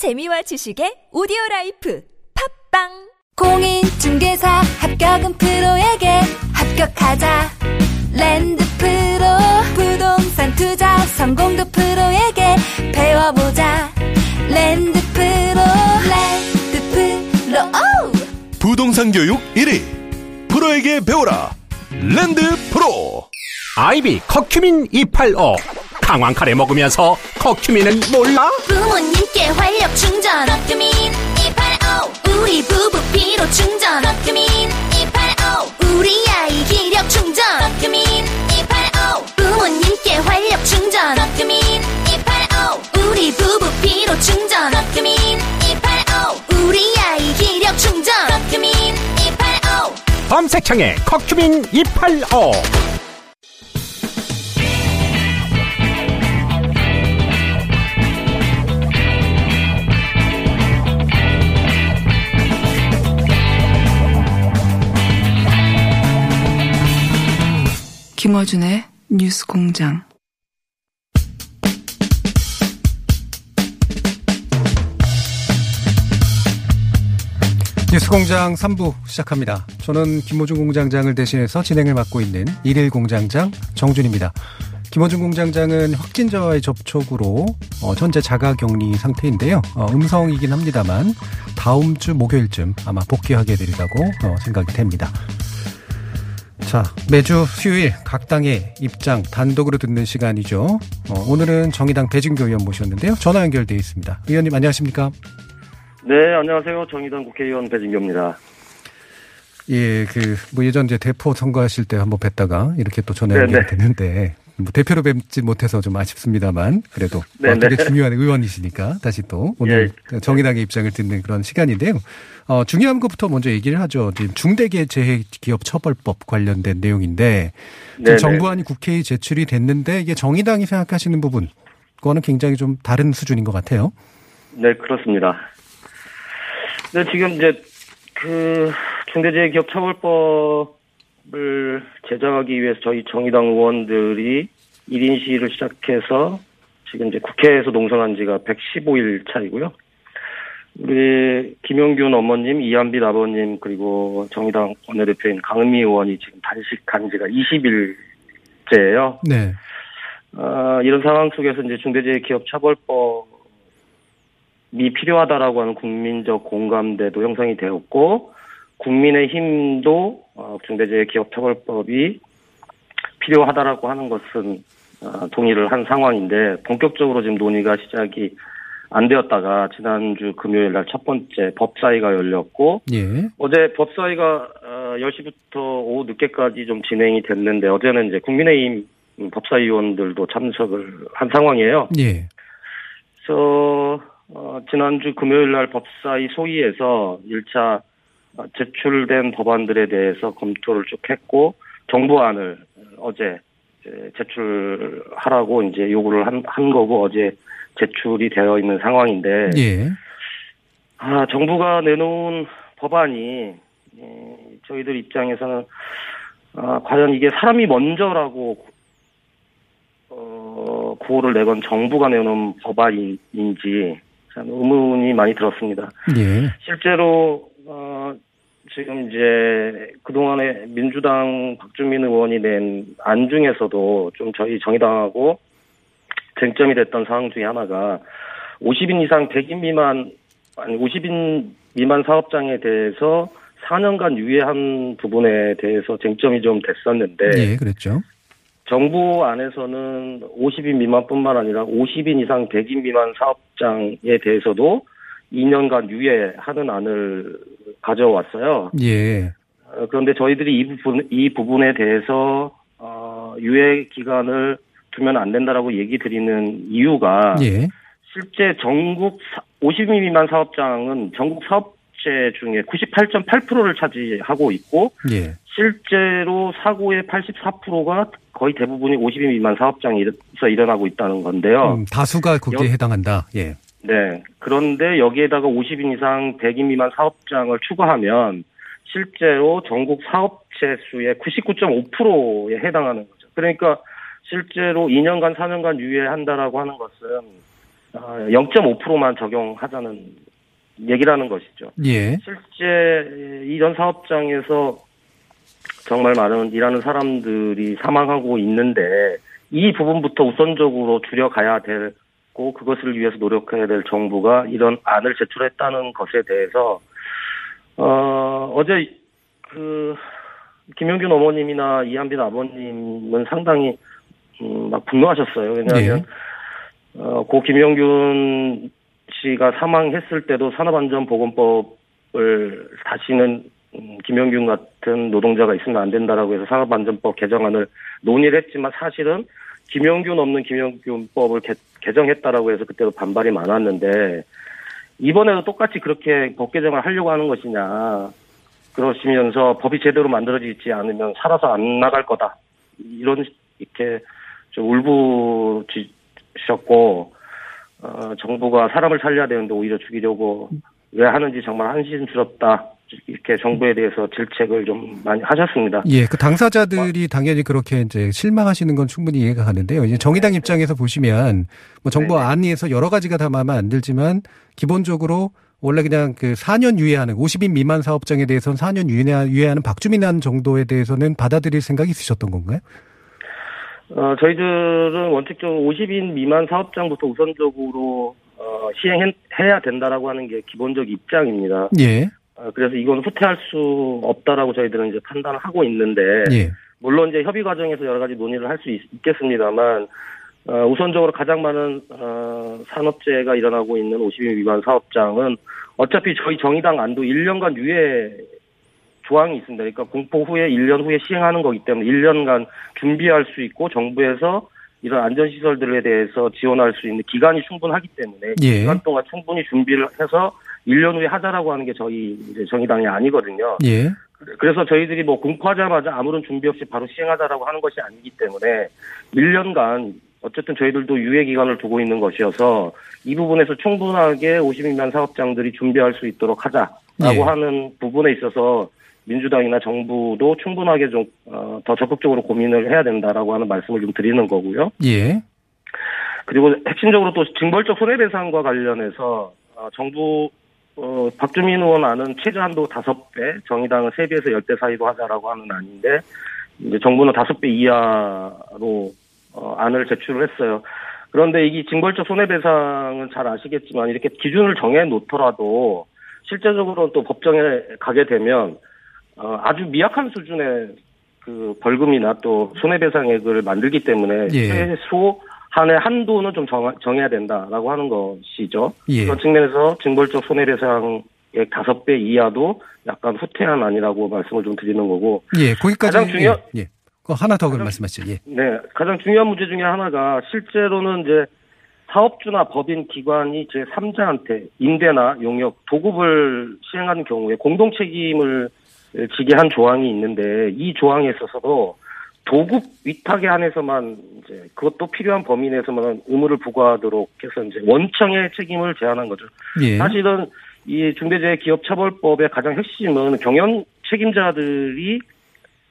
재미와 지식의 오디오 라이프. 팟빵! 공인중개사 합격은 프로에게 합격하자. 랜드 프로 부동산 투자 성공도 프로에게 배워보자. 랜드 프로 랜드 프로. 오! 부동산 교육 1위. 프로에게 배워라. 랜드 프로. 아이비 커큐민 285 강황 카레 먹으면서 커큐민은 몰라? 부모님께 활력 충전. 커큐민 285 우리 부부 피로 충전. 커큐민 285 우리 아이 기력 충전. 커큐민 285 부모님께 활력 충전. 커큐민 285 우리 부부 피로 충전. 커큐민 285 우리 아이 기력 충전. 커큐민 285 검색창에 커큐민 285 김어준의 뉴스 공장. 뉴스 공장 3부 시작합니다. 저는 김호중 공장장을 대신해서 진행을 맡고 있는 일일 공장장 정준입니다. 김호중 공장장은 확진자와의 접촉으로 어, 현재 자가 격리 상태인데요. 어, 음성이긴 합니다만 다음 주 목요일쯤 아마 복귀하게 되리라고 어, 생각이 됩니다. 자, 매주 수요일 각 당의 입장 단독으로 듣는 시간이죠. 어, 오늘은 정의당 배진교 의원 모셨는데요. 전화 연결돼 있습니다. 의원님 안녕하십니까? 네, 안녕하세요. 정의당 국회의원 배진교입니다. 예, 그, 뭐 예전 이제 대포 선거하실 때 한번 뵀다가 이렇게 또 전화 네네. 연결이 됐는데, 뭐 대표로 뵙지 못해서 좀 아쉽습니다만, 그래도 어, 네네. 되게 중요한 의원이시니까 다시 또 오늘 예. 정의당의 입장을 듣는 그런 시간인데요. 어, 중요한 것부터 먼저 얘기를 하죠. 지금 중대재해기업처벌법 관련된 내용인데, 지금 네네. 정부안이 국회에 제출이 됐는데, 이게 정의당이 생각하시는 부분, 그거는 굉장히 좀 다른 수준인 것 같아요. 네, 그렇습니다. 네, 지금 이제 그 중대재해기업처벌법 을 제정하기 위해서 저희 정의당 의원들이 1인 시위를 시작해서 지금 이제 국회에서 농성한 지가 115일 차이고요. 우리 김용균 어머님, 이한빛 아버님, 그리고 정의당 원내대표인 강은미 의원이 지금 단식한 지가 20일째예요. 네. 아, 이런 상황 속에서 이제 중대재해기업처벌법이 필요하다라고 하는 국민적 공감대도 형성이 되었고, 국민의 힘도 어, 중대재해기업처벌법이 필요하다라고 하는 것은 어, 동의를 한 상황인데 본격적으로 지금 논의가 시작이 안 되었다가 지난주 금요일 날 첫 번째 법사위가 열렸고 예. 어제 법사위가 어, 10시부터 오후 늦게까지 좀 진행이 됐는데 어제는 이제 국민의힘 법사위원들도 참석을 한 상황이에요. 예. 그래서 어, 지난주 금요일 날 법사위 소위에서 1차 제출된 법안들에 대해서 검토를 쭉 했고 정부안을 어제 제출하라고 이제 요구를 한, 한 거고 어제 제출이 되어 있는 상황인데 예. 아, 정부가 내놓은 법안이 예, 저희들 입장에서는 아, 과연 이게 사람이 먼저라고 어, 구호를 내건 정부가 내놓은 법안인지 참 의문이 많이 들었습니다. 예. 실제로 어, 지금 이제 그동안에 민주당 박주민 의원이 낸 안 중에서도 좀 저희 정의당하고 쟁점이 됐던 사항 중에 하나가 50인 이상 100인 미만 아니 50인 미만 사업장에 대해서 4년간 유예한 부분에 대해서 쟁점이 좀 됐었는데 예, 그랬죠. 정부 안에서는 50인 미만뿐만 아니라 50인 이상 100인 미만 사업장에 대해서도 2년간 유예하는 안을 가져왔어요. 예. 어, 그런데 저희들이 이 부분 이 부분에 대해서 어, 유예 기간을 두면 안 된다라고 얘기 드리는 이유가 예. 실제 전국 50인 미만 사업장은 전국 사업체 중에 98.8%를 차지하고 있고 예. 실제로 사고의 84%가 거의 대부분이 50인 미만 사업장에서 일어나고 있다는 건데요. 음, 다수가 거기에 여- 해당한다. 예. 네. 그런데 여기에다가 50인 이상 100인 미만 사업장을 추가하면 실제로 전국 사업체 수의 99.5%에 해당하는 거죠. 그러니까 실제로 2년간 4년간 유예한다라고 하는 것은 어, 0.5%만 적용하자는 얘기라는 것이죠. 예. 실제 이런 사업장에서 정말 많은 일하는 사람들이 사망하고 있는데 이 부분부터 우선적으로 줄여가야 되고 그것을 위해서 노력해야 될 정부가 이런 안을 제출했다는 것에 대해서 어 어제 그 김영균 어머님이나 이한빈 아버님은 상당히 음, 막 분노하셨어요. 왜냐하면 네. 어, 고 김영균 씨가 사망했을 때도 산업안전보건법을 다시는 음, 김영균 같은 노동자가 있으면 안 된다라고 해서 산업안전법 개정안을 논의를 했지만 사실은 김영균 없는 김영균법을 개, 개정했다라고 해서 그때도 반발이 많았는데 이번에도 똑같이 그렇게 법 개정을 하려고 하는 것이냐. 그러시면서 법이 제대로 만들어지지 않으면 살아서 안 나갈 거다. 이런 이렇게 좀 울부짖으셨고 어, 정부가 사람을 살려야 되는데 오히려 죽이려고 왜 하는지 정말 한심스럽다 이렇게 정부에 대해서 질책을 좀 많이 하셨습니다. 예, 그 당사자들이 당연히 그렇게 이제 실망하시는 건 충분히 이해가 가는데요. 이제 정의당 입장에서 보시면 뭐 정부 네네. 안에서 여러 가지가 다 마음에 안 들지만 기본적으로 원래 그냥 그 4년 유예하는 50인 미만 사업장에 대해서는 4년 유예, 유예하는 박주민안 정도에 대해서는 받아들일 생각이 있으셨던 건가요? 어, 저희들은 원칙적으로 50인 미만 사업장부터 우선적으로 어, 시행해야 된다라고 하는 게 기본적 입장입니다. 예, 어, 그래서 이건 후퇴할 수 없다라고 저희들은 이제 판단을 하고 있는데 예, 물론 이제 협의 과정에서 여러 가지 논의를 할 수 있겠습니다만 어, 우선적으로 가장 많은 어, 산업재해가 일어나고 있는 50인 미만 사업장은 어차피 저희 정의당 안도 1년간 유예 조항이 있습니다. 그러니까 공포 후에 1년 후에 시행하는 거기 때문에 1년간 준비할 수 있고 정부에서 이런 안전시설들에 대해서 지원할 수 있는 기간이 충분하기 때문에 그 예. 기간 동안 충분히 준비를 해서 1년 후에 하자라고 하는 게 저희 이제 정의당이 아니거든요. 예, 그래서 저희들이 뭐 공포하자마자 아무런 준비 없이 바로 시행하자라고 하는 것이 아니기 때문에 1년간 어쨌든 저희들도 유예 기간을 두고 있는 것이어서 이 부분에서 충분하게 50인만 사업장들이 준비할 수 있도록 하자라고 예. 하는 부분에 있어서 민주당이나 정부도 충분하게 좀 어, 더 적극적으로 고민을 해야 된다라고 하는 말씀을 좀 드리는 거고요. 예, 그리고 핵심적으로 또 징벌적 손해배상과 관련해서 어, 정부 어, 박주민 의원 안은 최저한도 다섯 배, 정의당은 세 배에서 열배 사이로 하자라고 하는 안인데 이제 정부는 다섯 배 이하로 어, 안을 제출을 했어요. 그런데 이게 징벌적 손해배상은 잘 아시겠지만 이렇게 기준을 정해 놓더라도 실제적으로 또 법정에 가게 되면 어, 아주 미약한 수준의 그 벌금이나 또 손해배상액을 만들기 때문에 예. 최소 한의 한도는 좀 정, 정해야 된다라고 하는 것이죠. 예. 그런 측면에서 징벌적 손해배상액 다섯 배 이하도 약간 후퇴한 아니라고 말씀을 좀 드리는 거고 예, 거기까지 가장 중요- 예, 예. 그 하나 더 가장- 말씀하시죠. 예, 네, 가장 중요한 문제 중에 하나가 실제로는 이제 사업주나 법인 기관이 제 3자한테 임대나 용역, 도급을 시행하는 경우에 공동 책임을 지게 한 조항이 있는데 이 조항에 있어서도 도급 위탁에 한해서만 이제 그것도 필요한 범위 내에서만 의무를 부과하도록 해서 이제 원청의 책임을 제한한 거죠. 예, 사실은 이 중대재해기업처벌법의 가장 핵심은 경영 책임자들이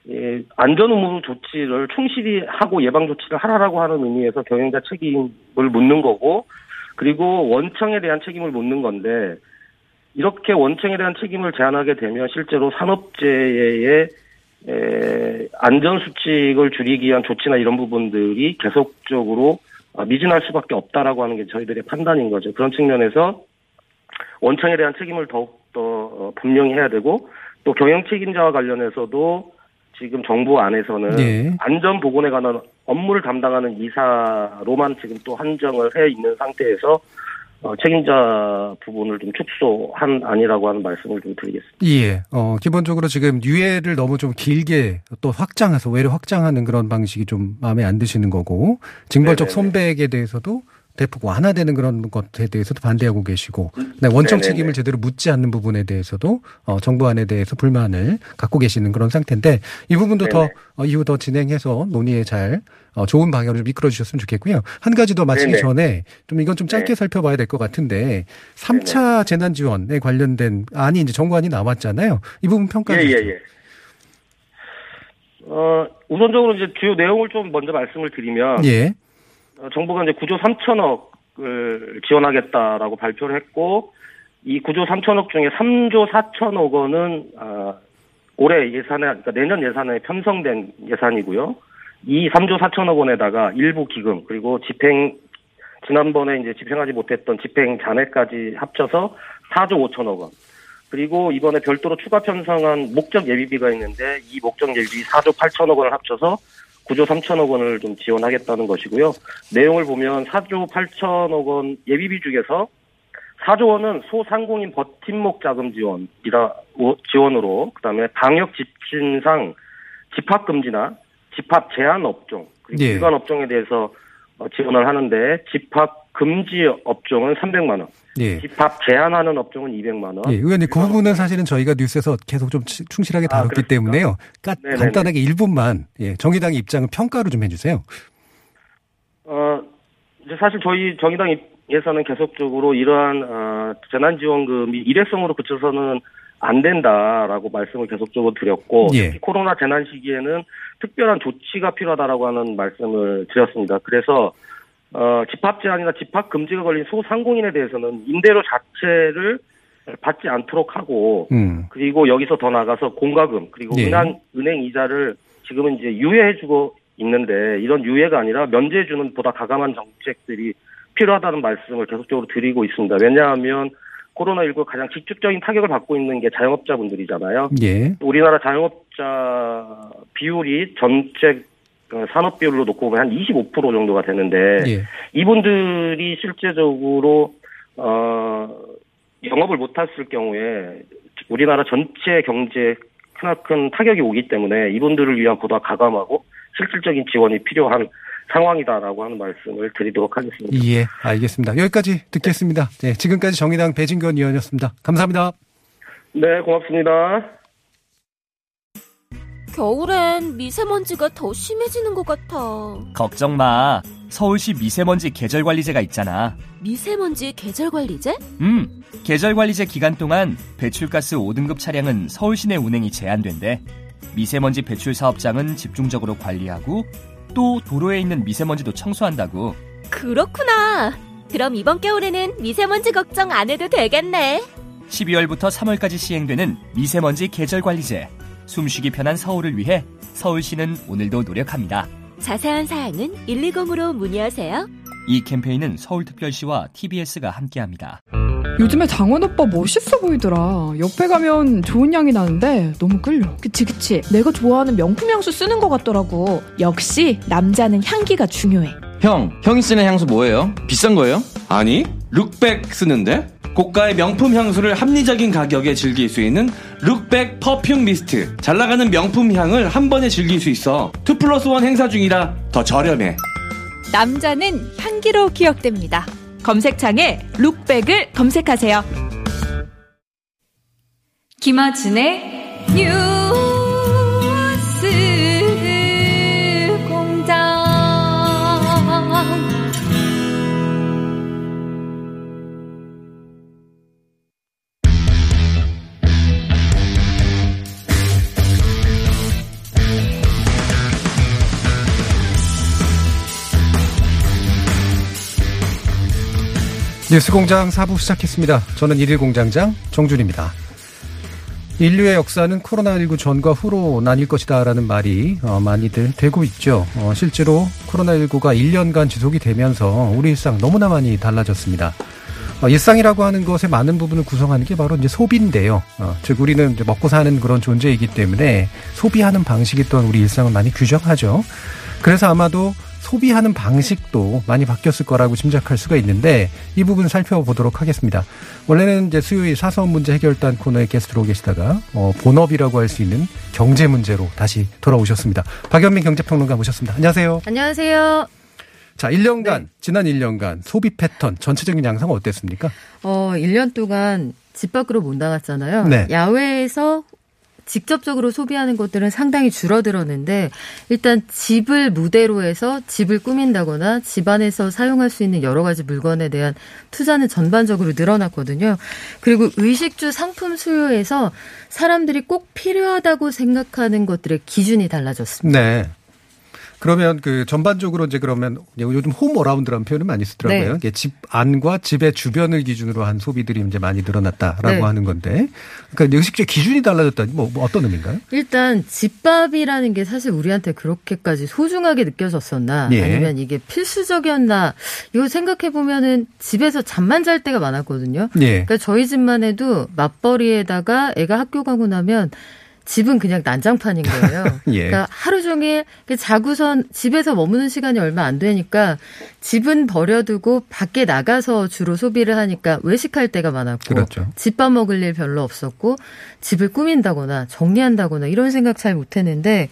예, 안전 의무 조치를 충실히 하고 예방 조치를 하라라고 하는 의미에서 경영자 책임을 묻는 거고 그리고 원청에 대한 책임을 묻는 건데 이렇게 원청에 대한 책임을 제한하게 되면 실제로 산업재해의 에, 안전 수칙을 줄이기 위한 조치나 이런 부분들이 계속적으로 아, 미진할 수밖에 없다라고 하는 게 저희들의 판단인 거죠. 그런 측면에서 원청에 대한 책임을 더욱더 어, 분명히 해야 되고 또 경영 책임자와 관련해서도 지금 정부 안에서는 네. 안전 보건에 관한 업무를 담당하는 이사로만 지금 또 한정을 해 있는 상태에서 어, 책임자 부분을 좀 축소한 아니라고 하는 말씀을 좀 드리겠습니다. 예. 어, 기본적으로 지금 유예를 너무 좀 길게 또 확장해서 외래 확장하는 그런 방식이 좀 마음에 안 드시는 거고, 징벌적 네네네. 손배액에 대해서도 대폭 완화되는 그런 것에 대해서도 반대하고 계시고, 네, 원청 네네네. 책임을 제대로 묻지 않는 부분에 대해서도 어, 정부 안에 대해서 불만을 갖고 계시는 그런 상태인데, 이 부분도 더 네네. 어, 이후 더 진행해서 논의에 잘 어, 좋은 방향으로 좀 이끌어 주셨으면 좋겠고요. 한 가지 더 마치기 네네. 전에 좀 이건 좀 짧게 네. 살펴봐야 될 것 같은데, 3차 재난 지원에 관련된 안이 이제 정부안이 나왔잖아요. 이 부분 평가해 예, 예. 예. 어, 우선적으로 이제 주요 내용을 좀 먼저 말씀을 드리면, 예. 어, 정부가 이제 9조 3천억을 원씩을 지원하겠다라고 발표를 했고 이 9조 3천억 중에 3조 4천억 원은 아, 올해 예산에 그러니까 내년 예산에 편성된 예산이고요. 이 3조 4천억 원에다가 일부 기금 그리고 집행 지난번에 이제 집행하지 못했던 집행 잔해까지 합쳐서 4조 5천억 원. 그리고 이번에 별도로 추가 편성한 목적 예비비가 있는데 이 목적 예비비 4조 8천억 원을 합쳐서 9조 3천억 원을 좀 지원하겠다는 것이고요. 내용을 보면 4조 8천억 원 예비비 중에서 4조 원은 소상공인 버팀목 자금 지원이라 지원으로 그다음에 방역 지침상 집합 금지나 집합 제한 업종 그리고 예. 일반 업종에 대해서 어, 지원을 하는데 집합 금지 업종은 300만 원, 예. 집합 제한하는 업종은 200만 원. 예, 의원님, 그 부분은 사실은 저희가 뉴스에서 계속 좀 치- 충실하게 아, 다뤘기 그렇습니까? 때문에요. 까. 간단하게 1분만, 예, 정의당의 입장을 평가로 좀 해주세요. 어, 이제 사실 저희 정의당 에서는 계속적으로 이러한 어, 재난지원금이 일회성으로 그쳐서는 안 된다라고 말씀을 계속적으로 드렸고 예. 특히 코로나 재난 시기에는 특별한 조치가 필요하다라고 하는 말씀을 드렸습니다. 그래서 어, 집합 제한이나 집합 금지가 걸린 소상공인에 대해서는 임대료 자체를 받지 않도록 하고 음, 그리고 여기서 더 나가서 공과금 그리고 예. 은행 은행 이자를 지금은 이제 유예해주고 있는데 이런 유예가 아니라 면제해주는 보다 가감한 정책들이 필요하다는 말씀을 계속적으로 드리고 있습니다. 왜냐하면 코로나19 가장 직접적인 타격을 받고 있는 게 자영업자분들이잖아요. 예, 우리나라 자영업자 비율이 전체 어, 산업 비율로 놓고 보면 한 25% 정도가 되는데 예, 이분들이 실제적으로 어 영업을 못했을 경우에 우리나라 전체 경제에 크나큰 타격이 오기 때문에 이분들을 위한 보다 가감하고 실질적인 지원이 필요한 상황이다라고 하는 말씀을 드리도록 하겠습니다. 예, 알겠습니다. 여기까지 듣겠습니다. 네, 지금까지 정의당 배진건 의원이었습니다. 감사합니다. 네, 고맙습니다. 겨울엔 미세먼지가 더 심해지는 것 같아. 걱정 마. 서울시 미세먼지 계절관리제가 있잖아. 미세먼지 계절관리제? 음, 계절관리제 기간 동안 배출가스 5등급 차량은 서울 시 내 운행이 제한된대. 미세먼지 배출 사업장은 집중적으로 관리하고 또 도로에 있는 미세먼지도 청소한다고. 그렇구나. 그럼 이번 겨울에는 미세먼지 걱정 안 해도 되겠네. 12월부터 3월까지 시행되는 미세먼지 계절관리제. 숨쉬기 편한 서울을 위해 서울시는 오늘도 노력합니다. 자세한 사항은 120으로 문의하세요. 이 캠페인은 서울특별시와 TBS가 함께합니다. 요즘에 장원 오빠 멋있어 보이더라. 옆에 가면 좋은 향이 나는데 너무 끌려. 그치 그치 내가 좋아하는 명품 향수 쓰는 것 같더라고 역시 남자는 향기가 중요해 형, 형이 쓰는 향수 뭐예요? 비싼 거예요? 아니, 룩백 쓰는데? 고가의 명품 향수를 합리적인 가격에 즐길 수 있는 룩백 퍼퓸 미스트. 잘 나가는 명품 향을 한 번에 즐길 수 있어. 2 플러스 1 행사 중이라 더 저렴해. 남자는 향기로 기억됩니다 검색창에 룩백을 검색하세요 김아진의 뉴스공장 4부 시작했습니다. 저는 1일 공장장 정준입니다. 인류의 역사는 코로나19 전과 후로 나뉠 것이다라는 말이 어, 많이들 되고 있죠. 어, 실제로 코로나19가 1년간 지속이 되면서 우리 일상 너무나 많이 달라졌습니다. 어, 일상이라고 하는 것의 많은 부분을 구성하는 게 바로 이제 소비인데요. 어, 즉 우리는 먹고 사는 그런 존재이기 때문에 소비하는 방식이 또한 우리 일상을 많이 규정하죠. 그래서 아마도 소비하는 방식도 많이 바뀌었을 거라고 짐작할 수가 있는데 이 부분 살펴보도록 하겠습니다. 원래는 이제 수요일 사서운 문제 해결단 코너에 게스트로 계시다가 어, 본업이라고 할 수 있는 경제 문제로 다시 돌아오셨습니다. 박연민 경제평론가 모셨습니다. 안녕하세요. 안녕하세요. 자, 1년간 지난 1년간 소비 패턴 전체적인 양상은 어땠습니까? 어, 1년 동안 집 밖으로 못 나갔잖아요. 네. 야외에서 직접적으로 소비하는 것들은 상당히 줄어들었는데 일단 집을 무대로 해서 집을 꾸민다거나 집 안에서 사용할 수 있는 여러 가지 물건에 대한 투자는 전반적으로 늘어났거든요. 그리고 의식주 상품 수요에서 사람들이 꼭 필요하다고 생각하는 것들의 기준이 달라졌습니다. 네. 그러면 그 전반적으로 이제 그러면 요즘 홈 어라운드라는 표현을 많이 쓰더라고요. 네. 이게 집 안과 집의 주변을 기준으로 한 소비들이 이제 많이 늘어났다라고 네. 하는 건데, 그러니까 역시 기준이 달라졌다. 뭐, 뭐 어떤 의미인가요? 일단 집밥이라는 게 사실 우리한테 그렇게까지 소중하게 느껴졌었나 예. 아니면 이게 필수적이었나 이거 생각해 보면은 집에서 잠만 잘 때가 많았거든요. 예. 그러니까 저희 집만 해도 맞벌이에다가 애가 학교 가고 나면 집은 그냥 난장판인 거예요. 예. 그러니까 하루 종일 그 자구선 집에서 머무는 시간이 얼마 안 되니까 집은 버려두고 밖에 나가서 주로 소비를 하니까 외식할 때가 많았고 그렇죠. 집밥 먹을 일 별로 없었고 집을 꾸민다거나 정리한다거나 이런 생각 잘 못했는데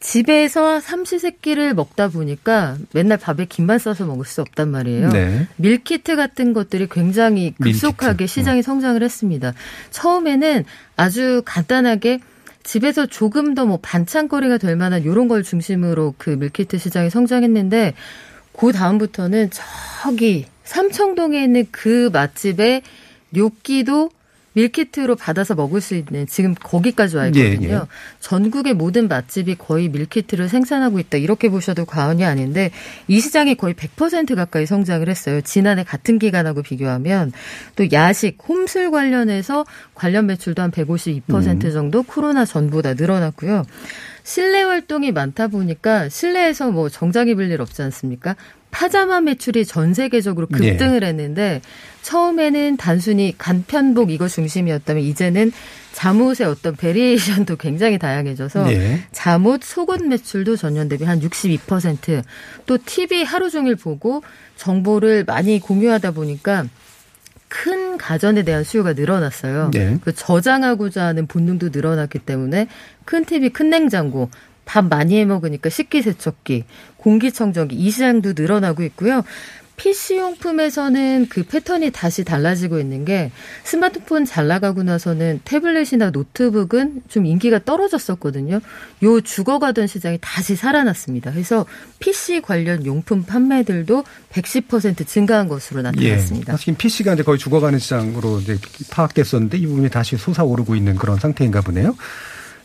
집에서 삼시세끼를 먹다 보니까 맨날 밥에 김만 싸서 먹을 수 없단 말이에요. 네. 밀키트 같은 것들이 굉장히 급속하게 밀키트. 음. 시장이 성장을 했습니다. 처음에는 아주 간단하게 집에서 조금 더 뭐 반찬거리가 될 만한 이런 걸 중심으로 그 밀키트 시장이 성장했는데 그 다음부터는 저기 삼청동에 있는 그 맛집에 뇨끼도 밀키트로 받아서 먹을 수 있는 지금 거기까지 와 있거든요. 예, 예. 전국의 모든 맛집이 거의 밀키트를 생산하고 있다. 이렇게 보셔도 과언이 아닌데 이 시장이 거의 100% 가까이 성장을 했어요. 지난해 같은 기간하고 비교하면 또 야식, 홈술 관련해서 관련 매출도 한 152% 정도 코로나 전보다 늘어났고요. 실내 활동이 많다 보니까 실내에서 뭐 정장 입을 일 없지 않습니까? 파자마 매출이 전 세계적으로 예. 급등을 했는데 처음에는 단순히 간편복 이거 중심이었다면 이제는 잠옷의 어떤 베리에이션도 굉장히 다양해져서 예. 잠옷, 속옷 매출도 전년 대비 한 62%. 또 TV 하루 종일 보고 정보를 많이 공유하다 보니까 큰 가전에 대한 수요가 늘어났어요. 네. 그 저장하고자 하는 본능도 늘어났기 때문에 큰 TV, 큰 냉장고, 밥 많이 해 먹으니까 식기세척기, 공기청정기 이 시장도 늘어나고 있고요. PC용품에서는 그 패턴이 다시 달라지고 있는 게 스마트폰 잘 나가고 나서는 태블릿이나 노트북은 좀 인기가 떨어졌었거든요. 요 죽어가던 시장이 다시 살아났습니다. 그래서 PC 관련 용품 판매들도 110% 증가한 것으로 나타났습니다. 예. 사실 PC가 이제 거의 죽어가는 시장으로 이제 파악됐었는데 이 부분이 다시 솟아오르고 있는 그런 상태인가 보네요.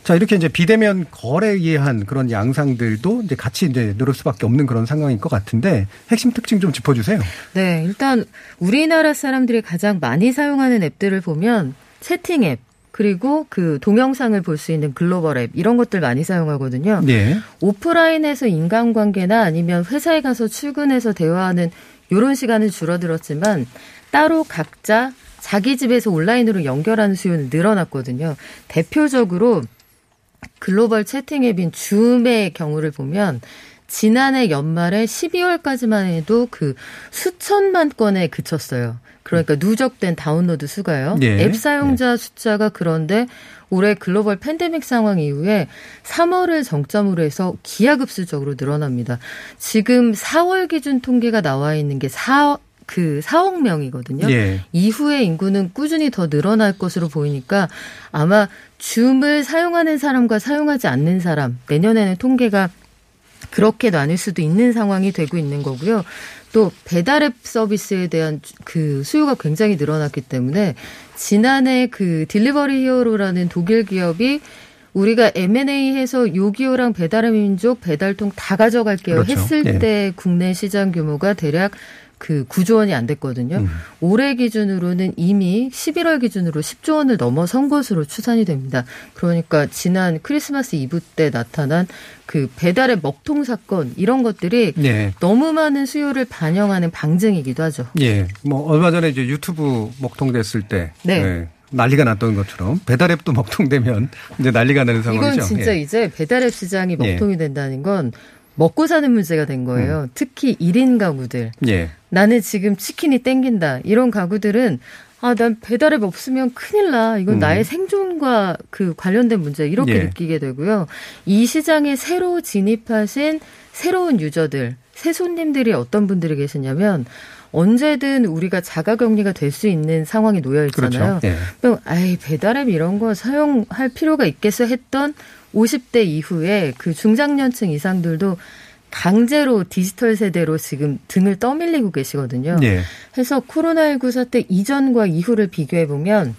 자, 이렇게 이제 비대면 거래에 의한 그런 양상들도 이제 같이 이제 늘을 수밖에 없는 그런 상황인 것 같은데 핵심 특징 좀 짚어주세요. 네, 일단 우리나라 사람들이 가장 많이 사용하는 앱들을 보면 채팅 앱, 그리고 그 동영상을 볼 수 있는 글로벌 앱 이런 것들 많이 사용하거든요. 네. 오프라인에서 인간관계나 아니면 회사에 가서 출근해서 대화하는 이런 시간은 줄어들었지만 따로 각자 자기 집에서 온라인으로 연결하는 수요는 늘어났거든요. 대표적으로 글로벌 채팅 앱인 줌의 경우를 보면 지난해 연말에 12월까지만 해도 그 수천만 건에 그쳤어요. 그러니까 누적된 다운로드 수가요. 예. 앱 사용자 숫자가 그런데 올해 글로벌 팬데믹 상황 이후에 3월을 정점으로 해서 기하급수적으로 늘어납니다. 지금 4월 기준 통계가 나와 있는 게 4, 그 4억 명이거든요. 예. 이후에 인구는 꾸준히 더 늘어날 것으로 보이니까 아마 줌을 사용하는 사람과 사용하지 않는 사람 내년에는 통계가 그렇게 나뉠 수도 있는 상황이 되고 있는 거고요. 또 배달앱 서비스에 대한 그 수요가 굉장히 늘어났기 때문에 지난해 그 딜리버리 히어로라는 독일 기업이 우리가 M&A 해서 요기요랑 배달의 민족 배달통 다 가져갈게요 그렇죠. 했을 예. 때 국내 시장 규모가 대략 그 9조 원이 안 됐거든요. 음. 올해 기준으로는 이미 11월 기준으로 10조 원을 넘어선 것으로 추산이 됩니다. 그러니까 지난 크리스마스 이브 때 나타난 그 배달의 먹통 사건 이런 것들이 네. 너무 많은 수요를 반영하는 방증이기도 하죠. 예. 뭐 얼마 전에 이제 유튜브 먹통 됐을 때 네. 예, 난리가 났던 것처럼 배달앱도 먹통되면 이제 난리가 나는 상황이죠. 이건 진짜 예. 이제 배달앱 시장이 예. 먹통이 된다는 건 먹고 사는 문제가 된 거예요. 특히 1인 가구들. 예. 나는 지금 치킨이 땡긴다. 이런 가구들은 아, 난 배달앱 없으면 큰일 나. 이건 음. 나의 생존과 그 관련된 문제 이렇게 예. 느끼게 되고요. 이 시장에 새로 진입하신 새로운 유저들, 새 손님들이 어떤 분들이 계시냐면 언제든 우리가 자가 격리가 될 수 있는 상황이 놓여 있잖아요. 그렇죠. 예. 그럼 아이 배달앱 이런 거 사용할 필요가 있겠어 했던 50대 이후에 그 중장년층 이상들도 강제로 디지털 세대로 지금 등을 떠밀리고 계시거든요. 예. 해서 코로나19 사태 이전과 이후를 비교해 보면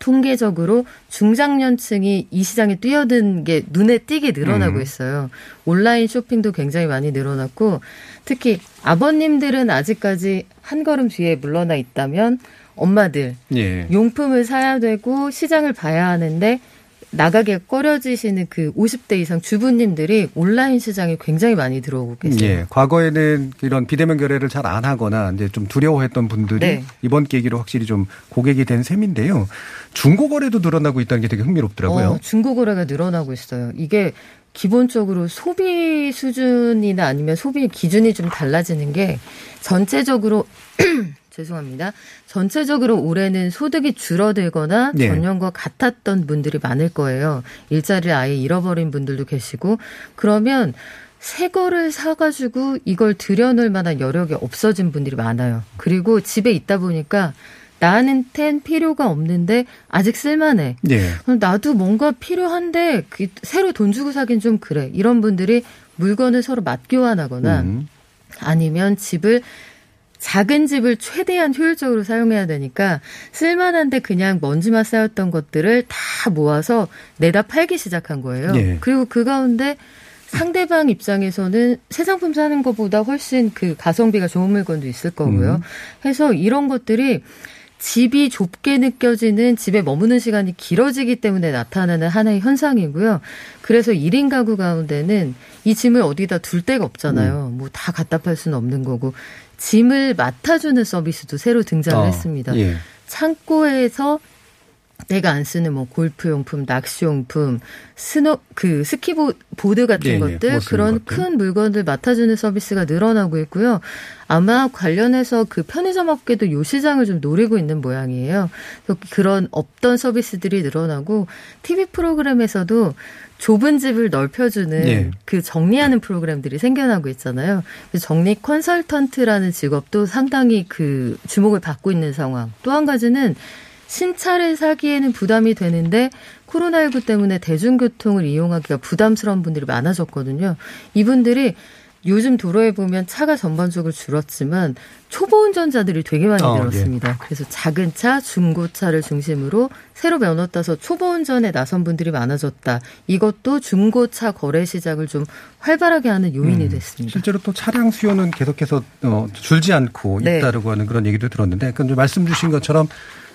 통계적으로 중장년층이 이 시장에 뛰어든 게 눈에 띄게 늘어나고 음. 있어요. 온라인 쇼핑도 굉장히 많이 늘어났고 특히 아버님들은 아직까지 한 걸음 뒤에 물러나 있다면 엄마들 예. 용품을 사야 되고 시장을 봐야 하는데 나가기가 꺼려지시는 그 50대 이상 주부님들이 온라인 시장에 굉장히 많이 들어오고 계세요. 예, 과거에는 이런 비대면 거래를 잘 안 하거나 이제 좀 두려워했던 분들이 네. 이번 계기로 확실히 좀 고객이 된 셈인데요. 중고 거래도 늘어나고 있다는 게 되게 흥미롭더라고요. 어, 중고 거래가 늘어나고 있어요. 이게 기본적으로 소비 수준이나 아니면 소비 기준이 좀 달라지는 게 전체적으로 죄송합니다. 전체적으로 올해는 소득이 줄어들거나 네. 전년과 같았던 분들이 많을 거예요. 일자리를 아예 잃어버린 분들도 계시고 그러면 새 거를 사가지고 이걸 들여놓을 만한 여력이 없어진 분들이 많아요. 그리고 집에 있다 보니까 나한텐 필요가 없는데 아직 쓸만해. 예. 그럼 나도 뭔가 필요한데 그 새로 돈 주고 사긴 좀 그래. 이런 분들이 물건을 서로 맞교환하거나 음. 아니면 집을 작은 집을 최대한 효율적으로 사용해야 되니까 쓸만한데 그냥 먼지만 쌓였던 것들을 다 모아서 내다 팔기 시작한 거예요. 예. 그리고 그 가운데 상대방 입장에서는 새 상품 사는 것보다 훨씬 그 가성비가 좋은 물건도 있을 거고요. 음. 해서 이런 것들이 집이 좁게 느껴지는 집에 머무는 시간이 길어지기 때문에 나타나는 하나의 현상이고요. 그래서 1인 가구 가운데는 이 짐을 어디다 둘 데가 없잖아요. 뭐 다 갖다 팔 수는 없는 거고 짐을 맡아주는 서비스도 새로 등장을 어, 했습니다. 예. 창고에서 내가 안 쓰는 뭐 골프 용품, 낚시 용품, 스노 그 스키보드 같은 예, 예, 것들 못 쓰는 그런 것들. 큰 물건들 맡아주는 서비스가 늘어나고 있고요. 아마 관련해서 그 편의점 업계도 요 시장을 좀 노리고 있는 모양이에요. 그런 없던 서비스들이 늘어나고 TV 프로그램에서도 좁은 집을 넓혀주는 예. 그 정리하는 프로그램들이 생겨나고 있잖아요. 정리 컨설턴트라는 직업도 상당히 그 주목을 받고 있는 상황. 또 한 가지는 신차를 사기에는 부담이 되는데 코로나19 때문에 대중교통을 이용하기가 부담스러운 분들이 많아졌거든요. 이분들이 요즘 도로에 보면 차가 전반적으로 줄었지만 초보 운전자들이 되게 많이 어, 늘었습니다. 그래서 작은 차, 중고차를 중심으로 새로 면허 따서 초보 운전에 나선 분들이 많아졌다. 이것도 중고차 거래 시장을 좀 활발하게 하는 요인이 음, 됐습니다. 실제로 또 차량 수요는 계속해서 어, 줄지 않고 네. 있다라고 하는 그런 얘기도 들었는데, 그 말씀 주신 것처럼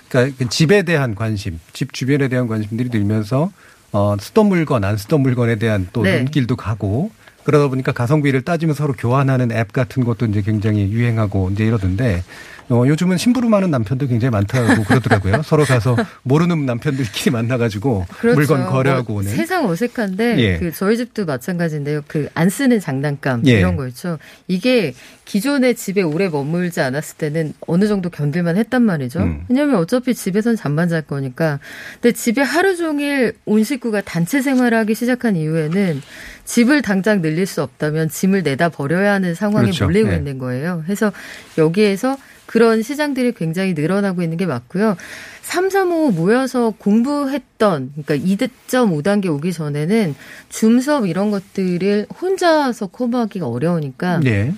그러니까 그 집에 대한 관심, 집 주변에 대한 관심들이 늘면서 어, 쓰던 물건, 안 쓰던 물건에 대한 또 네. 눈길도 가고 그러다 보니까 가성비를 따지면 서로 교환하는 앱 같은 것도 이제 굉장히 유행하고 이제 이러던데 어, 요즘은 심부름하는 남편도 굉장히 많다고 그러더라고요. 서로 가서 모르는 남편들끼리 만나가지고 그렇죠. 물건 거래하고 뭐 오는. 세상 어색한데 예. 그 저희 집도 마찬가지인데요. 그 안 쓰는 장난감 예. 이런 거 있죠. 이게 기존에 집에 오래 머물지 않았을 때는 어느 정도 견딜만 했단 말이죠. 음. 왜냐하면 어차피 집에선 잠만 잘 거니까. 근데 집에 하루 종일 온 식구가 단체 생활을 하기 시작한 이후에는 집을 당장 늘릴 수 없다면 짐을 내다 버려야 하는 상황에 그렇죠. 몰리고 예. 있는 거예요. 그래서 여기에서 그런 시장들이 굉장히 늘어나고 있는 게 맞고요. 3, 3, 5 모여서 공부했던, 그러니까 2.5단계 오기 전에는 줌 수업 이런 것들을 혼자서 커버하기가 어려우니까 네.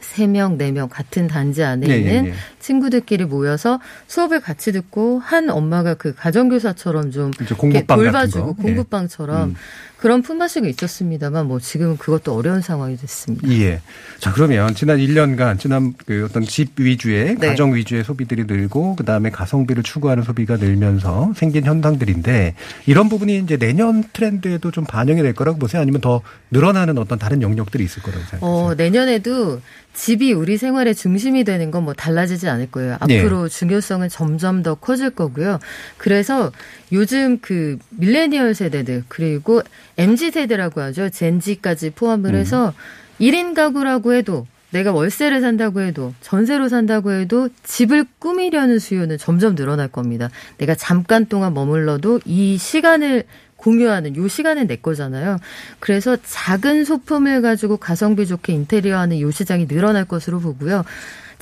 세 명, 네명 같은 단지 안에 예, 예, 있는 예. 친구들끼리 모여서 수업을 같이 듣고 한 엄마가 그 가정교사처럼 좀 공부방 돌봐주고 거. 예. 공부방처럼 음. 그런 품앗이가 있었습니다만 뭐 지금은 그것도 어려운 상황이 됐습니다. 예. 자, 그러면 지난 1년간 지난 그 어떤 집 위주의 네. 가정 위주의 소비들이 늘고 그 다음에 가성비를 추구하는 소비가 늘면서 생긴 현상들인데 이런 부분이 이제 내년 트렌드에도 좀 반영이 될 거라고 보세요? 아니면 더 늘어나는 어떤 다른 영역들이 있을 거라고 생각하세요? 어, 내년에도 집이 우리 생활의 중심이 되는 건 뭐 달라지지 않을 거예요. 네. 앞으로 중요성은 점점 더 커질 거고요. 그래서 요즘 그 밀레니얼 세대들 그리고 MZ 세대라고 하죠. 젠지까지 포함을 음. 해서 1인 가구라고 해도 내가 월세를 산다고 해도 전세로 산다고 해도 집을 꾸미려는 수요는 점점 늘어날 겁니다. 내가 잠깐 동안 머물러도 이 시간을 공유하는 요 시간은 내 거잖아요. 그래서 작은 소품을 가지고 가성비 좋게 인테리어하는 요 시장이 늘어날 것으로 보고요.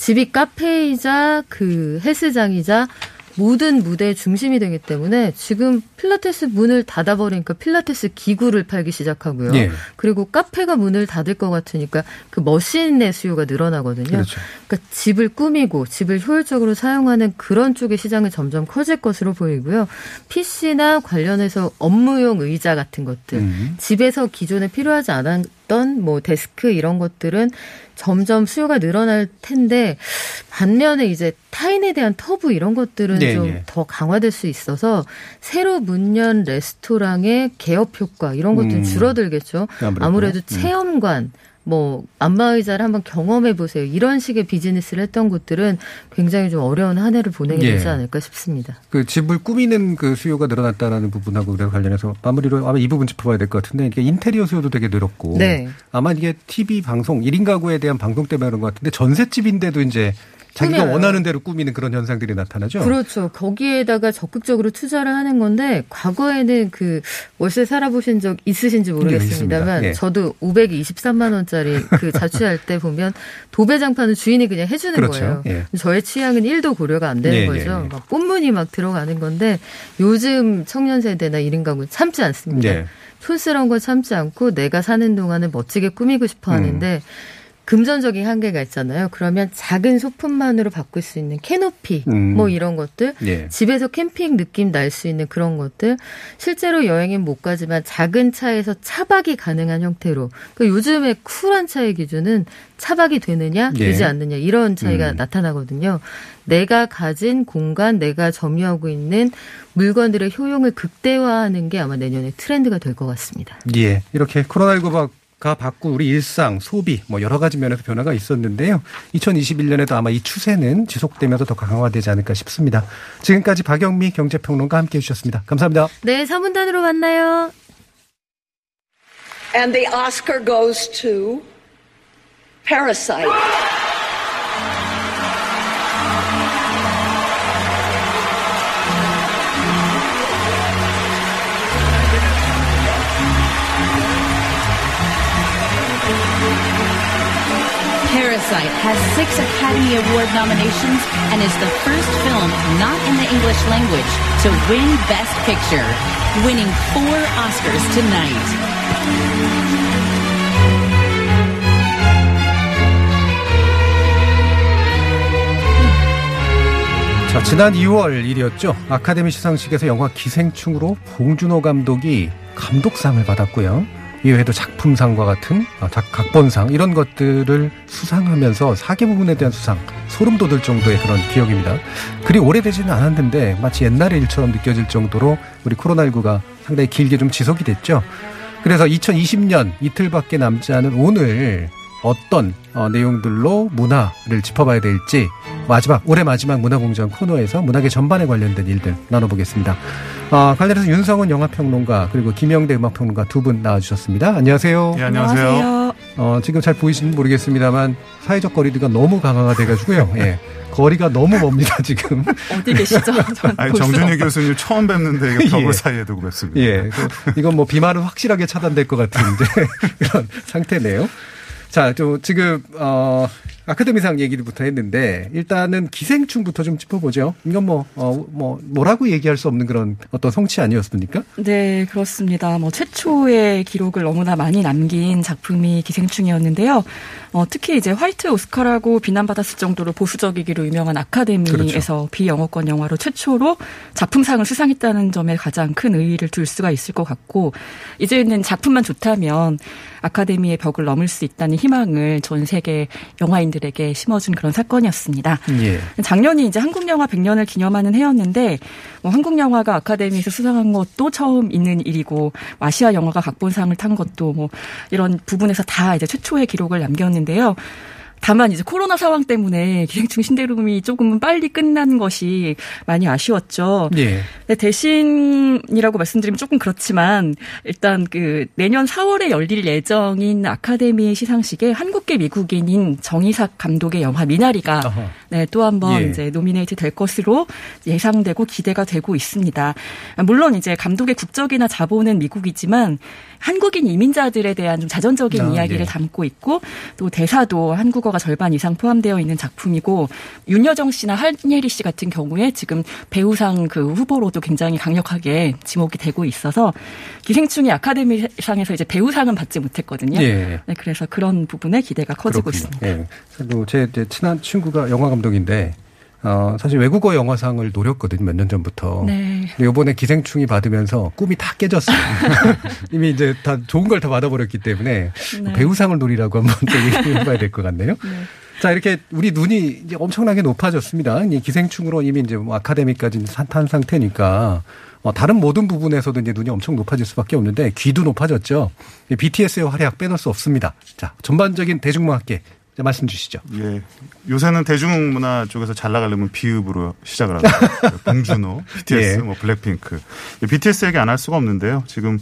집이 카페이자 그 헬스장이자 모든 무대의 중심이 되기 때문에 지금 필라테스 문을 닫아버리니까 필라테스 기구를 팔기 시작하고요. 예. 그리고 카페가 문을 닫을 것 같으니까 그 머신의 수요가 늘어나거든요. 그렇죠. 그러니까 집을 꾸미고 집을 효율적으로 사용하는 그런 쪽의 시장이 점점 커질 것으로 보이고요. PC나 관련해서 업무용 의자 같은 것들, 음. 집에서 기존에 필요하지 않았 던뭐 데스크 이런 것들은 점점 수요가 늘어날 텐데 반면에 이제 타인에 대한 터부 이런 것들은 네, 좀 네. 더 강화될 수 있어서 새로 문연 레스토랑의 개업 효과 이런 것들은 음. 줄어들겠죠. 아무래도. 아무래도 음. 체험관 뭐 안마의자를 한번 경험해 보세요. 이런 식의 비즈니스를 했던 곳들은 굉장히 좀 어려운 한 해를 보내게 예. 되지 않을까 싶습니다. 그 집을 꾸미는 그 수요가 늘어났다라는 부분하고 관련해서 마무리로 아마 이 부분 짚어봐야 될 것 같은데 이게 인테리어 수요도 되게 늘었고 네. 아마 이게 TV 방송 1인 가구에 대한 방송 때문에 그런 것 같은데 전셋집인데도 이제 자기가 꾸며요. 원하는 대로 꾸미는 그런 현상들이 나타나죠. 그렇죠. 거기에다가 적극적으로 투자를 하는 건데 과거에는 그 월세 살아보신 적 있으신지 모르겠습니다만 네, 있습니다. 예. 저도 523만 원짜리 그 자취할 때 보면 도배장판은 주인이 그냥 해주는 그렇죠. 거예요. 예. 저의 취향은 1도 고려가 안 되는 예, 거죠. 예, 예. 막 꽃무늬 막 들어가는 건데 요즘 청년 세대나 1인 가구 참지 않습니다. 예. 촌스러운 거 참지 않고 내가 사는 동안은 멋지게 꾸미고 싶어 하는데 음. 금전적인 한계가 있잖아요. 그러면 작은 소품만으로 바꿀 수 있는 캐노피 음. 뭐 이런 것들 예. 집에서 캠핑 느낌 날 수 있는 그런 것들 실제로 여행은 못 가지만 작은 차에서 차박이 가능한 형태로 그 요즘에 쿨한 차의 기준은 차박이 되느냐 예. 되지 않느냐 이런 차이가 음. 나타나거든요. 내가 가진 공간 내가 점유하고 있는 물건들의 효용을 극대화하는 게 아마 내년에 트렌드가 될 것 같습니다. 예. 이렇게 코로나19 가 바꾼 우리 일상, 소비, 뭐 여러 가지 면에서 변화가 있었는데요. 2021년에도 아마 이 추세는 지속되면서 더 강화되지 않을까 싶습니다. 지금까지 박영미 경제평론가 함께 해주셨습니다. 감사합니다. 네, 3분단으로 만나요. And the Oscar goes to Parasite. Parasite has six Academy Award nominations and is the first film not in the English language to win Best Picture, winning four Oscars tonight. 자, 지난 2월 일이었죠. 아카데미 시상식에서 영화 기생충으로 봉준호 감독이 감독상을 받았고요. 이외에도 작품상과 같은 아, 작- 각본상 이런 것들을 수상하면서 사계 부분에 대한 수상 소름 돋을 정도의 그런 기억입니다. 그리 오래되지는 않았는데 마치 옛날의 일처럼 느껴질 정도로 우리 코로나19가 상당히 길게 좀 지속이 됐죠. 그래서 2020년 이틀밖에 남지 않은 오늘 어떤 어, 내용들로 문화를 짚어봐야 될지 마지막 올해 마지막 문화공장 코너에서 문학의 전반에 관련된 일들 나눠보겠습니다. 아, 관련해서 윤성훈 영화평론가 그리고 김영대 음악평론가 두 분 나와주셨습니다. 안녕하세요. 네, 안녕하세요. 안녕하세요. 어, 지금 잘 보이시는지 모르겠습니다만 사회적 거리두기가 너무 강화돼가지고요. 예. 거리가 너무 멉니다 지금. 어디 계시죠? 아니, 정준희 교수님 처음 뵙는데 이거 벽을 예. 사이에 두고 뵙습니다. 예. 그, 이건 뭐 비말은 확실하게 차단될 것 같은 이제 그런 상태네요. 자, 또 지금 어 아카데미상 얘기부터 했는데 일단은 기생충부터 좀 짚어보죠. 이건 뭐 어 뭐 뭐라고 얘기할 수 없는 그런 어떤 성취 아니었습니까? 네, 그렇습니다. 뭐 최초의 기록을 너무나 많이 남긴 작품이 기생충이었는데요. 어, 특히 이제 화이트 오스카라고 비난받았을 정도로 보수적이기로 유명한 아카데미에서 그렇죠. 비영어권 영화로 최초로 작품상을 수상했다는 점에 가장 큰 의의를 둘 수가 있을 것 같고 이제는 작품만 좋다면 아카데미의 벽을 넘을 수 있다는 희망을 전 세계 영화인 들에게 심어준 그런 사건이었습니다. 예. 작년이 이제 한국 영화 100년을 기념하는 해였는데 뭐 한국 영화가 아카데미에서 수상한 것도 처음 있는 일이고 아시아 영화가 각본상을 탄 것도 뭐 이런 부분에서 다 이제 최초의 기록을 남겼는데요. 다만 이제 코로나 상황 때문에 기생충 신대룸이 조금은 빨리 끝난 것이 많이 아쉬웠죠. 예. 네, 대신이라고 말씀드리면 조금 그렇지만 일단 그 내년 4월에 열릴 예정인 아카데미 시상식에 한국계 미국인인 정의삭 감독의 영화 미나리가 어허. 네, 또 한번 예. 이제 노미네이트 될 것으로 예상되고 기대가 되고 있습니다. 물론 이제 감독의 국적이나 자본은 미국이지만 한국인 이민자들에 대한 좀 자전적인 아, 이야기를 예. 담고 있고 또 대사도 한국어 뮤지컬과 절반 이상 포함되어 있는 작품이고 윤여정 씨나 한예리 씨 같은 경우에 지금 배우상 그 후보로도 굉장히 강력하게 지목이 되고 있어서 기생충이 아카데미상에서 이제 배우상은 받지 못했거든요. 예. 네, 그래서 그런 부분에 기대가 커지고 그렇군요. 있습니다. 예. 그리고 제 친한 친구가 영화 감독인데 어, 사실 외국어 영화상을 노렸거든요. 몇 년 전부터. 네. 근데 요번에 기생충이 받으면서 꿈이 다 깨졌어요. 이미 이제 다 좋은 걸 다 받아버렸기 때문에 네. 배우상을 노리라고 한번 또 얘기해 봐야 될 것 같네요. 자, 이렇게 우리 눈이 이제 엄청나게 높아졌습니다. 이 기생충으로 이미 이제 뭐 아카데미까지 탄 상태니까 어, 다른 모든 부분에서도 이제 눈이 엄청 높아질 수밖에 없는데 귀도 높아졌죠. 이 BTS의 활약 빼놓을 수 없습니다. 자, 전반적인 대중문화계 자, 말씀 주시죠. 예. 요새는 대중문화 쪽에서 잘 나가려면 비읍으로 시작을 하더라고요. 봉준호, BTS, 예. 뭐 블랙핑크. 예, BTS 얘기 안 할 수가 없는데요. 지금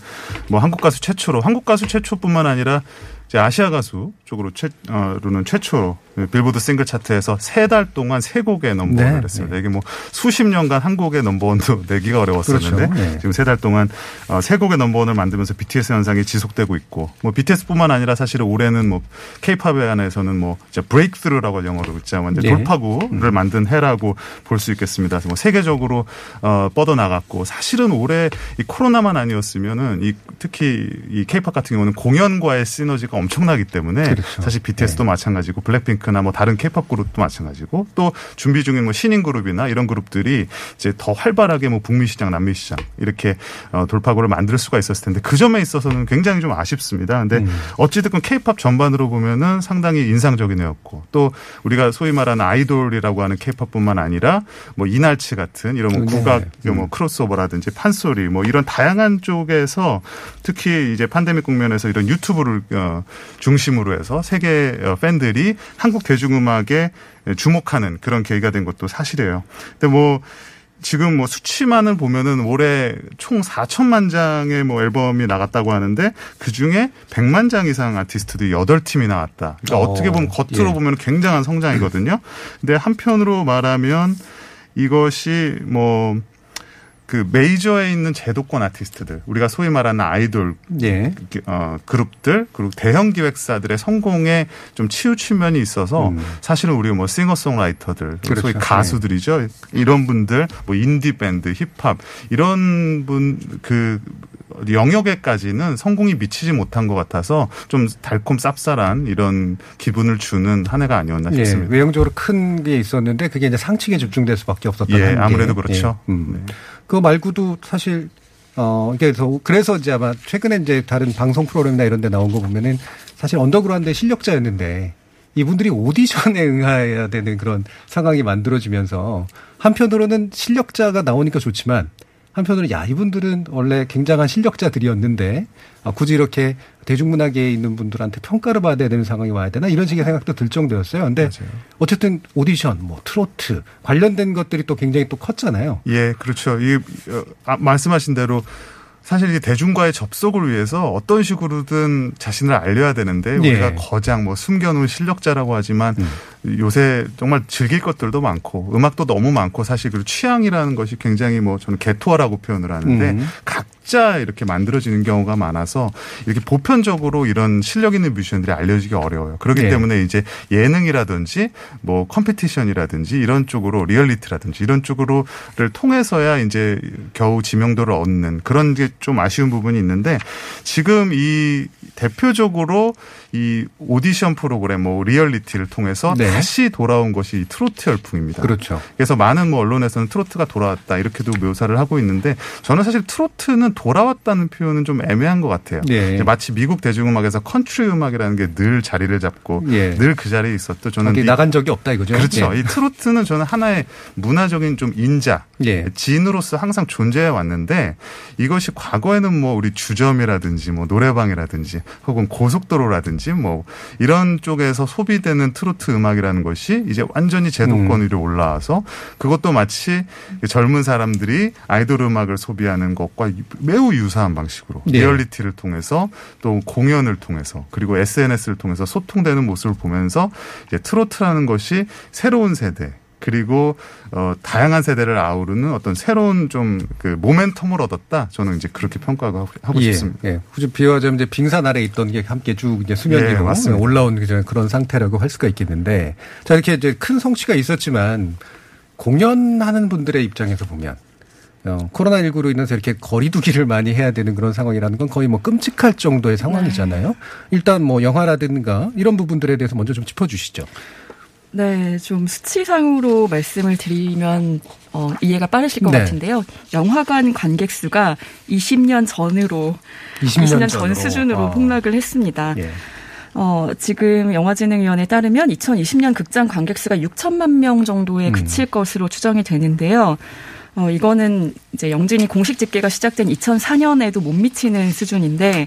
뭐 한국 가수 최초로, 한국 가수 최초뿐만 아니라 이제 아시아 가수 쪽으로 최, 어로는 최초로 빌보드 싱글 차트에서 세 달 동안 세 곡의 넘버원을 네, 했습니다. 이게 뭐 수십 년간 한 곡의 넘버원도 내기가 어려웠었는데 그렇죠. 네. 지금 세 달 동안 어, 세 곡의 넘버원을 만들면서 BTS 현상이 지속되고 있고 뭐 BTS뿐만 아니라 사실은 올해는 뭐 K-팝에 안에서는 뭐 이제 브레이크스루라고 영어로 있자면 이제 네. 돌파구를 만든 해라고 볼 수 있겠습니다. 뭐 세계적으로 어, 뻗어 나갔고 사실은 올해 이 코로나만 아니었으면은 이 특히 이 K-팝 같은 경우는 공연과의 시너지가 엄청나기 때문에 그렇죠. 사실 BTS도 마찬가지고 블랙핑크나 뭐 다른 K-팝 그룹도 마찬가지고 또 준비 중인 뭐 신인 그룹이나 이런 그룹들이 이제 더 활발하게 뭐 북미 시장, 남미 시장 이렇게 어, 돌파구를 만들 수가 있었을 텐데 그 점에 있어서는 굉장히 좀 아쉽습니다. 근데 음. 어찌됐건 K-팝 전반으로 보면은 상당히 인상적인 해였고 또 우리가 소위 말하는 아이돌이라고 하는 K-팝뿐만 아니라 뭐 이날치 같은 이런 뭐 네. 국악 뭐 크로스오버라든지 판소리 뭐 이런 다양한 쪽에서 특히 이제 팬데믹 국면에서 이런 유튜브를 어, 중심으로 해서 세계 어, 팬들이 한국 대중음악에 주목하는 그런 계기가 된 것도 사실이에요. 근데 뭐 지금 뭐 수치만을 보면은 올해 총 4천만 장의 뭐 앨범이 나갔다고 하는데 그 중에 100만 장 이상 아티스트들이 8팀이 나왔다. 그러니까 어, 어, 떻게 보면 겉으로 예. 보면 굉장한 성장이거든요. 근데 한편으로 말하면 이것이 뭐 그 메이저에 있는 제도권 아티스트들 우리가 소위 말하는 아이돌 예. 어, 그룹들 그리고 대형 기획사들의 성공에 좀 치우친 면이 있어서 사실은 우리 뭐 싱어송라이터들 음. 그렇죠. 소위 가수들이죠 이런 분들 뭐 인디 밴드 힙합 이런 분 그 영역에까지는 성공이 미치지 못한 것 같아서 좀 달콤 쌉쌀한 이런 기분을 주는 한 해가 아니었나 예, 싶습니다. 외형적으로 큰 게 있었는데 그게 이제 상층에 집중될 수밖에 없었던 예. 아무래도 그렇죠. 예, 음. 그거 말고도 사실 어 그래서 그래서 이제 아마 최근에 이제 다른 방송 프로그램이나 이런 데 나온 거 보면은 사실 언더그라운드 실력자였는데 이분들이 오디션에 응해야 되는 그런 상황이 만들어지면서 한편으로는 실력자가 나오니까 좋지만 한편으로는 야 이분들은 원래 굉장한 실력자들이었는데 아, 굳이 이렇게 대중문화계에 있는 분들한테 평가를 받아야 되는 상황이 와야 되나 이런 식의 생각도 들 정도였어요. 근데 어쨌든 오디션, 뭐 트로트 관련된 것들이 또 굉장히 또 컸잖아요. 예, 그렇죠. 이 어, 아, 말씀하신 대로 사실 이 대중과의 접속을 위해서 어떤 식으로든 자신을 알려야 되는데 예. 우리가 거장 뭐 숨겨놓은 실력자라고 하지만 요새 정말 즐길 것들도 많고 음악도 너무 많고 사실 그리고 취향이라는 것이 굉장히 뭐 저는 게토화라고 표현을 하는데 음. 각 자 이렇게 만들어지는 경우가 많아서 이렇게 보편적으로 이런 실력 있는 뮤지션들이 알려지기 어려워요. 그렇기 예. 때문에 이제 예능이라든지 뭐 competition이라든지 이런 쪽으로 리얼리티라든지 이런 쪽으로를 통해서야 이제 겨우 지명도를 얻는 그런 게 좀 아쉬운 부분이 있는데 지금 이 대표적으로 이 오디션 프로그램 뭐 리얼리티를 통해서 네. 다시 돌아온 것이 이 트로트 열풍입니다. 그렇죠. 그래서 많은 뭐 언론에서는 트로트가 돌아왔다 이렇게도 묘사를 하고 있는데 저는 사실 트로트는 돌아왔다는 표현은 좀 애매한 것 같아요. 예. 마치 미국 대중음악에서 컨트리 음악이라는 게 늘 자리를 잡고 예. 늘그 자리에 있었던 저는 이- 나간 적이 없다 이거죠. 그렇죠. 예. 이 트로트는 저는 하나의 문화적인 좀 인자, 예. 진으로서 항상 존재해 왔는데 이것이 과거에는 뭐 우리 주점이라든지 뭐 노래방이라든지 혹은 고속도로라든지 뭐 이런 쪽에서 소비되는 트로트 음악이라는 것이 이제 완전히 제도권 음. 위로 올라와서 그것도 마치 젊은 사람들이 아이돌 음악을 소비하는 것과 매우 유사한 방식으로 예. 리얼리티를 통해서 또 공연을 통해서 그리고 SNS를 통해서 소통되는 모습을 보면서 이제 트로트라는 것이 새로운 세대 그리고 어 다양한 세대를 아우르는 어떤 새로운 좀 그 모멘텀을 얻었다. 저는 이제 그렇게 평가하고 하고 예, 싶습니다. 예. 굳이 비화자면 이제 빙산 아래 있던 게 함께 쭉 이제 수면 예, 위로 맞습니다. 올라온 그런- 그런 상태라고 할 수가 있겠는데 자 이렇게 이제 큰 성취가 있었지만 공연하는 분들의 입장에서 보면 어, 코로나19로 인해서 이렇게 거리두기를 많이 해야 되는 그런 상황이라는 건 거의 뭐 끔찍할 정도의 상황이잖아요. 일단 뭐 영화라든가 이런 부분들에 대해서 먼저 좀 짚어주시죠. 네, 좀 수치상으로 말씀을 드리면 어, 이해가 빠르실 것 네. 같은데요. 영화관 관객 수가 20년 전으로 20년 20년 전. 수준으로 아. 폭락을 했습니다. 예. 어, 지금 영화진흥위원회에 따르면 2020년 극장 관객 수가 6천만 명 정도에 음. 그칠 것으로 추정이 되는데요. 어, 이거는 이제 영진이 공식 집계가 시작된 2004년에도 못 미치는 수준인데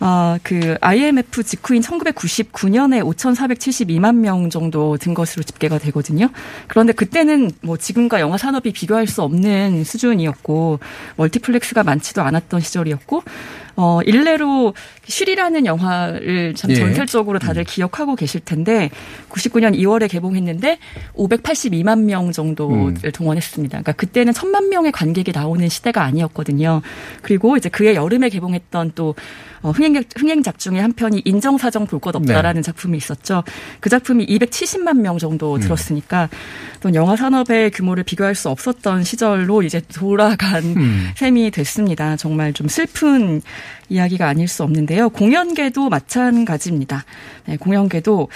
아, 그 IMF 직후인 1999년에 5,472만 명 정도 든 것으로 집계가 되거든요. 그런데 그때는 뭐 지금과 영화 산업이 비교할 수 없는 수준이었고 멀티플렉스가 많지도 않았던 시절이었고 어, 일례로 슈리라는 영화를 참 예. 전설적으로 다들 기억하고 계실 텐데 99년 2월에 개봉했는데 582만 명 정도를 음. 동원했습니다. 그러니까 그때는 천만 명의 관객이 나오는 시대가 아니었거든요. 그리고 이제 그해 여름에 개봉했던 또 어, 흥행, 흥행작 중에 한 편이 인정사정 볼 것 없다라는 작품이 있었죠. 그 작품이 270만 명 정도 음. 들었으니까 또 영화 산업의 규모를 비교할 수 없었던 시절로 이제 돌아간 음. 셈이 됐습니다. 정말 좀 슬픈 이야기가 아닐 수 없는데요. 공연계도 마찬가지입니다. 네, 공연계도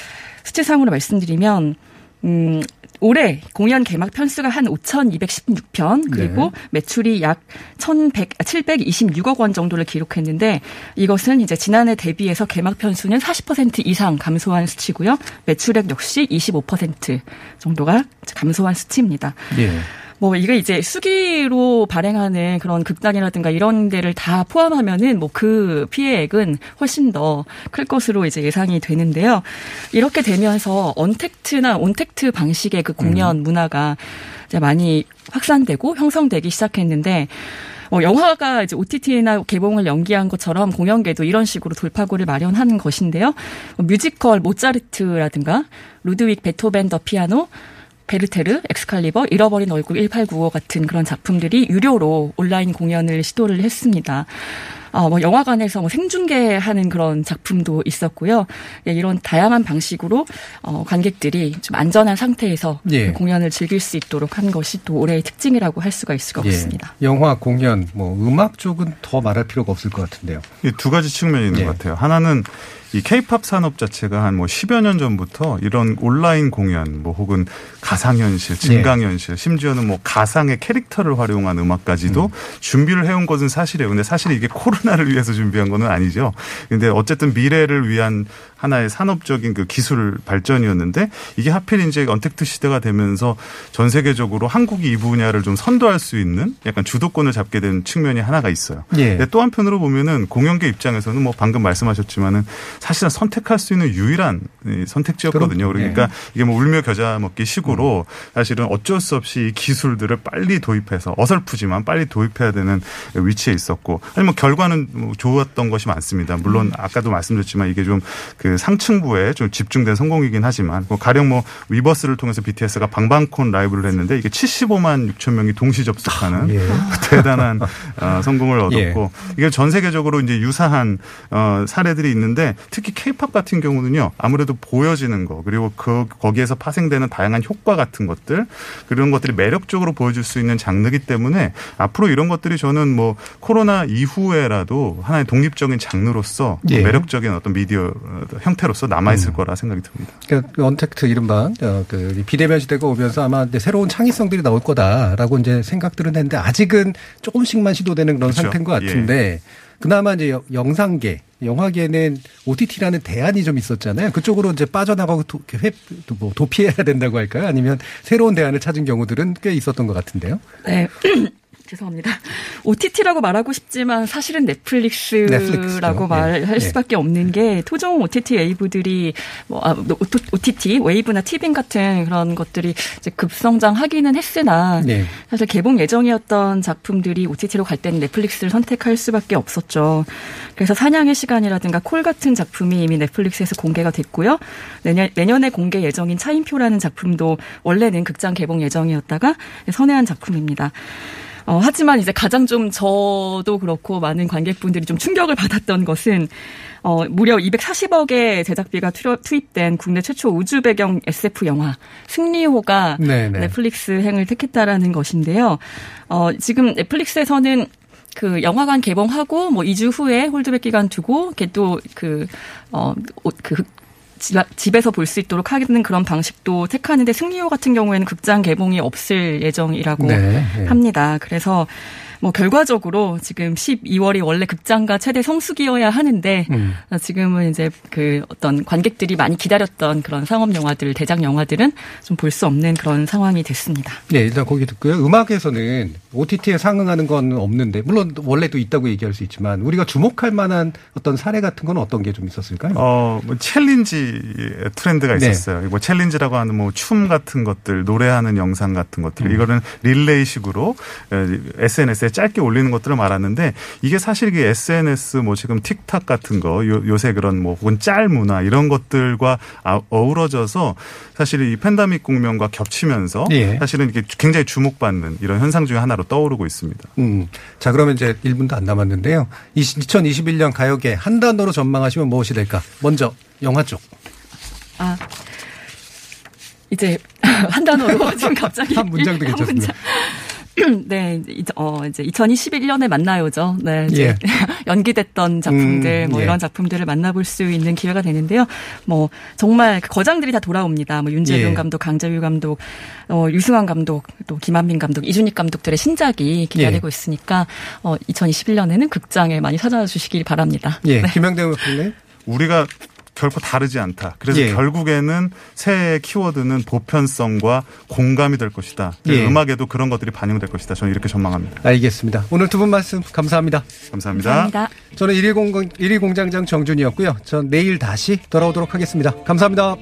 수치상으로 말씀드리면 음, 올해 공연 개막 편수가 한 5,216편 그리고 매출이 약 1,100, 726억 원 정도를 기록했는데 이것은 이제 지난해 대비해서 개막 편수는 40% 이상 감소한 수치고요. 매출액 역시 25% 정도가 감소한 수치입니다. 예. 뭐 이게 이제 수기로 발행하는 그런 극단이라든가 이런 데를 다 포함하면은 뭐 그 피해액은 훨씬 더 클 것으로 이제 예상이 되는데요. 이렇게 되면서 언택트나 온택트 방식의 그 공연 문화가 이제 많이 확산되고 형성되기 시작했는데 어, 영화가 이제 OTT나 개봉을 연기한 것처럼 공연계도 이런 식으로 돌파구를 마련하는 것인데요. 어, 뮤지컬 모차르트라든가 루드윅 베토벤 더 피아노 베르테르, 엑스칼리버, 잃어버린 얼굴 1895 같은 그런 작품들이 유료로 온라인 공연을 시도를 했습니다. 어, 뭐 영화관에서 뭐 생중계하는 그런 작품도 있었고요. 예, 이런 다양한 방식으로 어, 관객들이 좀 안전한 상태에서 예. 그 공연을 즐길 수 있도록 한 것이 또 올해의 특징이라고 할 수가 있을 것 같습니다. 예. 영화, 공연, 뭐 음악 쪽은 더 말할 필요가 없을 것 같은데요. 이두 가지 측면이 있는 예. 것 같아요. 하나는 이 케이팝 산업 자체가 한 뭐 10여 년 전부터 이런 온라인 공연 뭐 혹은 가상현실, 증강현실, 심지어는 뭐 가상의 캐릭터를 활용한 음악까지도 준비를 해온 것은 사실이에요. 근데 사실 이게 코로나를 위해서 준비한 건 아니죠. 근데 어쨌든 미래를 위한 하나의 산업적인 그 기술 발전이었는데 이게 하필 이제 언택트 시대가 되면서 전 세계적으로 한국이 이 분야를 좀 선도할 수 있는 약간 주도권을 잡게 된 측면이 하나가 있어요. 예. 근데 또 한편으로 보면은 공연계 입장에서는 뭐 방금 말씀하셨지만은 사실은 선택할 수 있는 유일한 이 선택지였거든요. 그러니까 예. 이게 뭐 울며 겨자 먹기 식으로 사실은 어쩔 수 없이 이 기술들을 빨리 도입해서 어설프지만 빨리 도입해야 되는 위치에 있었고 아니 뭐 결과는 뭐 좋았던 것이 많습니다. 물론 아까도 말씀드렸지만 이게 좀 그 상층부에 좀 집중된 성공이긴 하지만 뭐 가령 뭐 위버스를 통해서 BTS가 방방콘 라이브를 했는데 이게 75만 6천 명이 동시 접속하는 예. 대단한 어, 성공을 얻었고 예. 이게 전 세계적으로 이제 유사한 어, 사례들이 있는데 특히 케이팝 같은 경우는요 아무래도 보여지는 거 그리고 그 거기에서 파생되는 다양한 효과 같은 것들 그런 것들이 매력적으로 보여줄 수 있는 장르기 때문에 앞으로 이런 것들이 저는 뭐 코로나 이후에라도 하나의 독립적인 장르로서 예. 매력적인 어떤 미디어 어, 형태로서 남아 있을 거라 생각이 듭니다. 그러니까 그 언택트 이른바 어, 그 비대면 시대가 오면서 아마 새로운 창의성들이 나올 거다라고 이제 생각들은 했는데 아직은 조금씩만 시도되는 그런 그렇죠. 상태인 것 같은데 그나마 이제 여- 영상계 영화계는 OTT라는 대안이 좀 있었잖아요. 그쪽으로 이제 빠져나가고 도, 회, 도- 뭐 도피해야 된다고 할까요? 아니면 새로운 대안을 찾은 경우들은 꽤 있었던 것 같은데요. 네. 죄송합니다. OTT라고 말하고 싶지만 사실은 넷플릭스라고 넷플릭스죠. 말할 예. 수밖에 없는 게 토종 OTT 웨이브들이 뭐 아, OTT 웨이브나 티빙 같은 그런 것들이 이제 급성장하기는 했으나 네. 사실 개봉 예정이었던 작품들이 OTT로 갈 때는 넷플릭스를 선택할 수밖에 없었죠. 그래서 사냥의 시간이라든가 콜 같은 작품이 이미 넷플릭스에서 공개가 됐고요. 내년, 내년에 공개 예정인 차인표라는 작품도 원래는 극장 개봉 예정이었다가 선회한 작품입니다. 어, 하지만 이제 가장 좀 저도 그렇고 많은 관객분들이 좀 충격을 받았던 것은 어, 무려 240억의 제작비가 투, 투입된 국내 최초 우주 배경 SF 영화 승리호가 네네. 넷플릭스 행을 택했다라는 것인데요. 어, 지금 넷플릭스에서는 그 영화관 개봉하고 뭐 2주 후에 holdback 기간 두고 걔또그 어, 그 집에서 볼 수 있도록 하는 그런 방식도 택하는데 승리호 같은 경우에는 극장 개봉이 없을 예정이라고 네, 네. 합니다. 그래서 뭐 결과적으로 지금 12월이 원래 극장가 최대 성수기여야 하는데 음. 어, 지금은 이제 그 어떤 관객들이 많이 기다렸던 그런 상업 영화들 대작 영화들은 좀 볼 수 없는 그런 상황이 됐습니다. 네, 일단 거기 듣고요. 음악에서는 OTT에 상응하는 건 없는데, 물론 원래도 있다고 얘기할 수 있지만, 우리가 주목할 만한 어떤 사례 같은 건 어떤 게 좀 있었을까요? 어, 뭐 챌린지 트렌드가 네. 있었어요. 뭐 챌린지라고 하는 뭐 춤 같은 것들, 노래하는 영상 같은 것들, 음. 이거는 릴레이식으로 SNS에 짧게 올리는 것들을 말하는데 이게 사실 이게 SNS 뭐 지금 틱탁 같은 거 요, 요새 그런 뭐 혹은 짤 문화 이런 것들과 아- 어우러져서 사실 이 팬데믹 국면과 겹치면서 예. 사실은 이게 굉장히 주목받는 이런 현상 중에 하나로 떠오르고 있습니다. 음. 자, 그러면 이제 1분도 안 남았는데요. 2021년 가요계 한 단어로 전망하시면 무엇이 될까? 먼저 영화 쪽. 아 이제 한 단어로 지금 갑자기 한 문장도 한 괜찮습니다. 문장. 네, 이제, 어, 이제 2021년에 만나요죠. 네, 이제 예. 연기됐던 작품들, 음, 뭐 예. 이런 작품들을 만나볼 수 있는 기회가 되는데요. 뭐 정말 그 거장들이 다 돌아옵니다. 뭐 윤재룡 예. 감독, 강재규 감독, 어, 유승환 감독, 또 김한민 감독, 이준익 감독들의 신작이 기다리고 예. 있으니까 어, 2021년에는 극장에 많이 찾아주시길 바랍니다. 예. 네. 김영대 의원님. 우리가 결코 다르지 않다. 그래서 예. 결국에는 새해의 키워드는 보편성과 공감이 될 것이다. 예. 음악에도 그런 것들이 반영될 것이다. 저는 이렇게 전망합니다. 알겠습니다. 오늘 두 분 말씀 감사합니다. 감사합니다. 감사합니다. 저는 1일 공장, 1일 공장장 정준이었고요. 전 내일 다시 돌아오도록 하겠습니다. 감사합니다.